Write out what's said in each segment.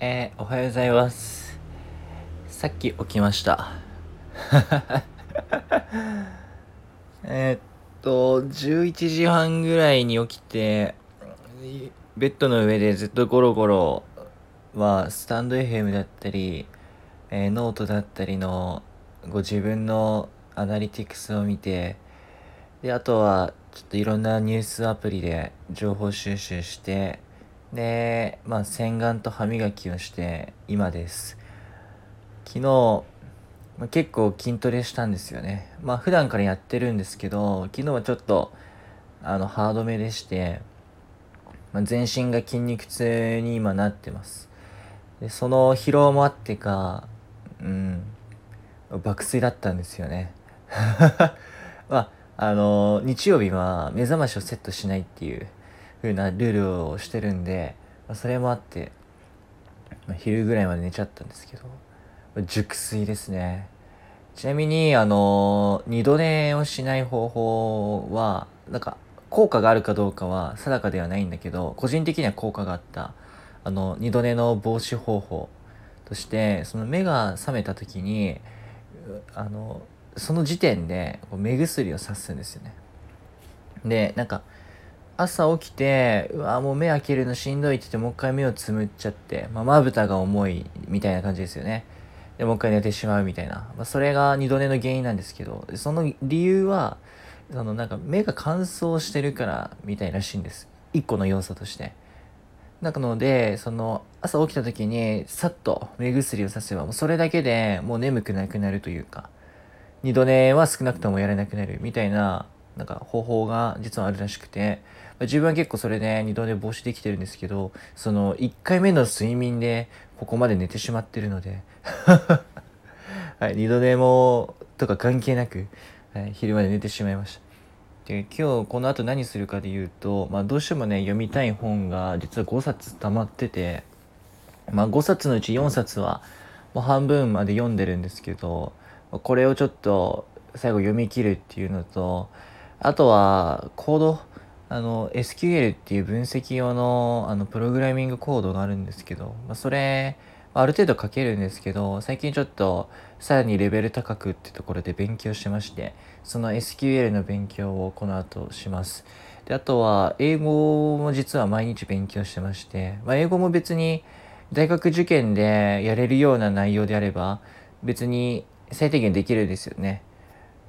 えー、おはようございます。さっき起きました。えっと11時半ぐらいに起きてベッドの上でずっとゴロゴロはスタンド FM だったり、えー、ノートだったりのご自分のアナリティクスを見てであとはちょっといろんなニュースアプリで情報収集してで、まあ、洗顔と歯磨きをして今です。昨日、まあ、結構筋トレしたんですよね。まあ普段からやってるんですけど、昨日はちょっと、あの、ハードめでして、まあ、全身が筋肉痛に今なってます。で、その疲労もあってか、うん、爆睡だったんですよね。まあ、あの、日曜日は目覚ましをセットしないっていう風なルールをしてるんで、まあ、それもあって、まあ、昼ぐらいまで寝ちゃったんですけど、まあ、熟睡ですね。ちなみに、あの二度寝をしない方法は、なんか、効果があるかどうかは定かではないんだけど、個人的には効果があった、あの、二度寝の防止方法として、その目が覚めた時に、あの、その時点で目薬をさすんですよね。で、なんか、朝起きて、うわ、もう目開けるのしんどいって言って、もう一回目をつむっちゃって、まあ、ぶたが重いみたいな感じですよね。で、もう一回寝てしまうみたいな。まあ、それが二度寝の原因なんですけど、その理由は、そのなんか目が乾燥してるからみたいらしいんです。一個の要素として。なので、その朝起きた時にさっと目薬をさせば、もうそれだけでもう眠くなくなるというか、二度寝は少なくともやれなくなるみたいななんか方法が実はあるらしくて、自分は結構それで二度寝防止できてるんですけど、その1回目の睡眠でここまで寝てしまってるので はい、二度寝もとか関係なく、はい、昼まで寝てしまいました。で今日この後何するかで言うと、まあ、どうしてもね読みたい本が実は5冊溜まってて、まあ、5冊のうち4冊はもう半分まで読んでるんですけどこれをちょっと最後読み切るっていうのとあとは、コード、あの、SQL っていう分析用の、あの、プログラミングコードがあるんですけど、まあ、それ、ある程度書けるんですけど、最近ちょっと、さらにレベル高くってところで勉強してまして、その SQL の勉強をこの後します。で、あとは、英語も実は毎日勉強してまして、まあ、英語も別に、大学受験でやれるような内容であれば、別に最低限できるんですよね。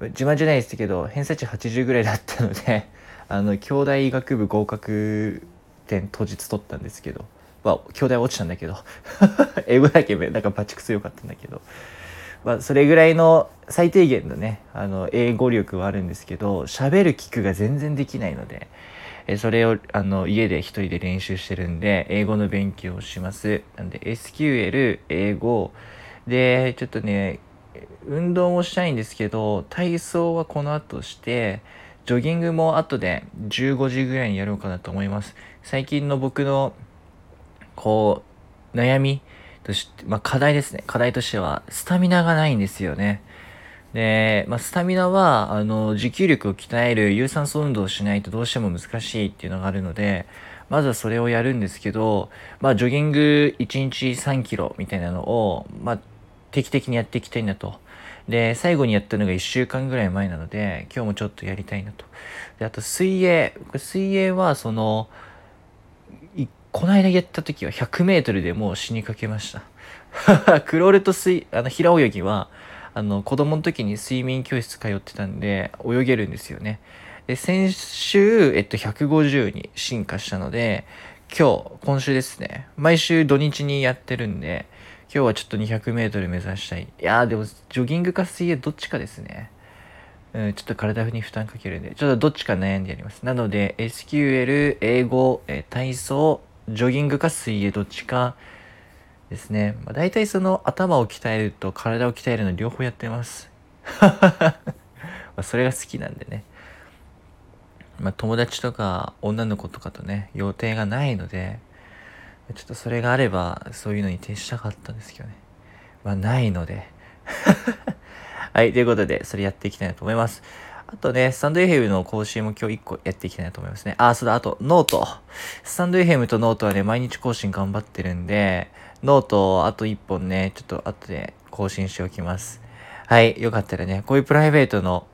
自慢じゃないですけど偏差値80ぐらいだったので あの兄弟医学部合格点当日取ったんですけどまあ兄弟落ちたんだけど 英語だけなんかバチクソ良かったんだけどまあそれぐらいの最低限のねあの英語力はあるんですけど喋る聞くが全然できないのでえそれをあの家で一人で練習してるんで英語の勉強をします。なんで SQL 英語。でちょっとね運動もしたいんですけど、体操はこの後して、ジョギングも後で15時ぐらいにやろうかなと思います。最近の僕の、こう、悩みとして、まあ課題ですね。課題としては、スタミナがないんですよね。で、まあ、スタミナは、あの、持久力を鍛える有酸素運動をしないとどうしても難しいっていうのがあるので、まずはそれをやるんですけど、まあ、ジョギング1日3キロみたいなのを、まあ、定期的にやっていきたいなと。で、最後にやったのが1週間ぐらい前なので、今日もちょっとやりたいなと。で、あと水泳。水泳は、その、この間やった時は100メートルでもう死にかけました。クロールと水、あの、平泳ぎは、あの、子供の時に睡眠教室通ってたんで、泳げるんですよね。で、先週、えっと、150に進化したので、今日、今週ですね。毎週土日にやってるんで、今日はちょっと 200m 目指したい。いやーでも、ジョギングか水泳どっちかですね。うん、ちょっと体に負担かけるんで、ちょっとどっちか悩んでやります。なので、SQL、英語、え体操、ジョギングか水泳どっちかですね。まあ、大体その頭を鍛えると体を鍛えるの両方やってます。まあそれが好きなんでね。まあ、友達とか女の子とかとね、予定がないので、ちょっとそれがあれば、そういうのに徹したかったんですけどね。まあ、ないので。はい、ということで、それやっていきたいなと思います。あとね、スタンド FM の更新も今日1個やっていきたいなと思いますね。あ、そうだ、あと、ノート。スタンド FM とノートはね、毎日更新頑張ってるんで、ノートをあと1本ね、ちょっと後で更新しておきます。はい、よかったらね、こういうプライベートの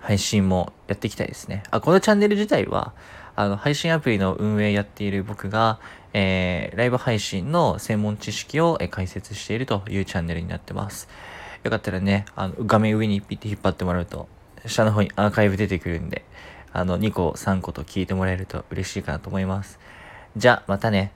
配信もやっていきたいですね。あ、このチャンネル自体は、あの、配信アプリの運営やっている僕が、えー、ライブ配信の専門知識を、え解説しているというチャンネルになってます。よかったらね、あの、画面上にピッて引っ張ってもらうと、下の方にアーカイブ出てくるんで、あの、2個、3個と聞いてもらえると嬉しいかなと思います。じゃあ、またね。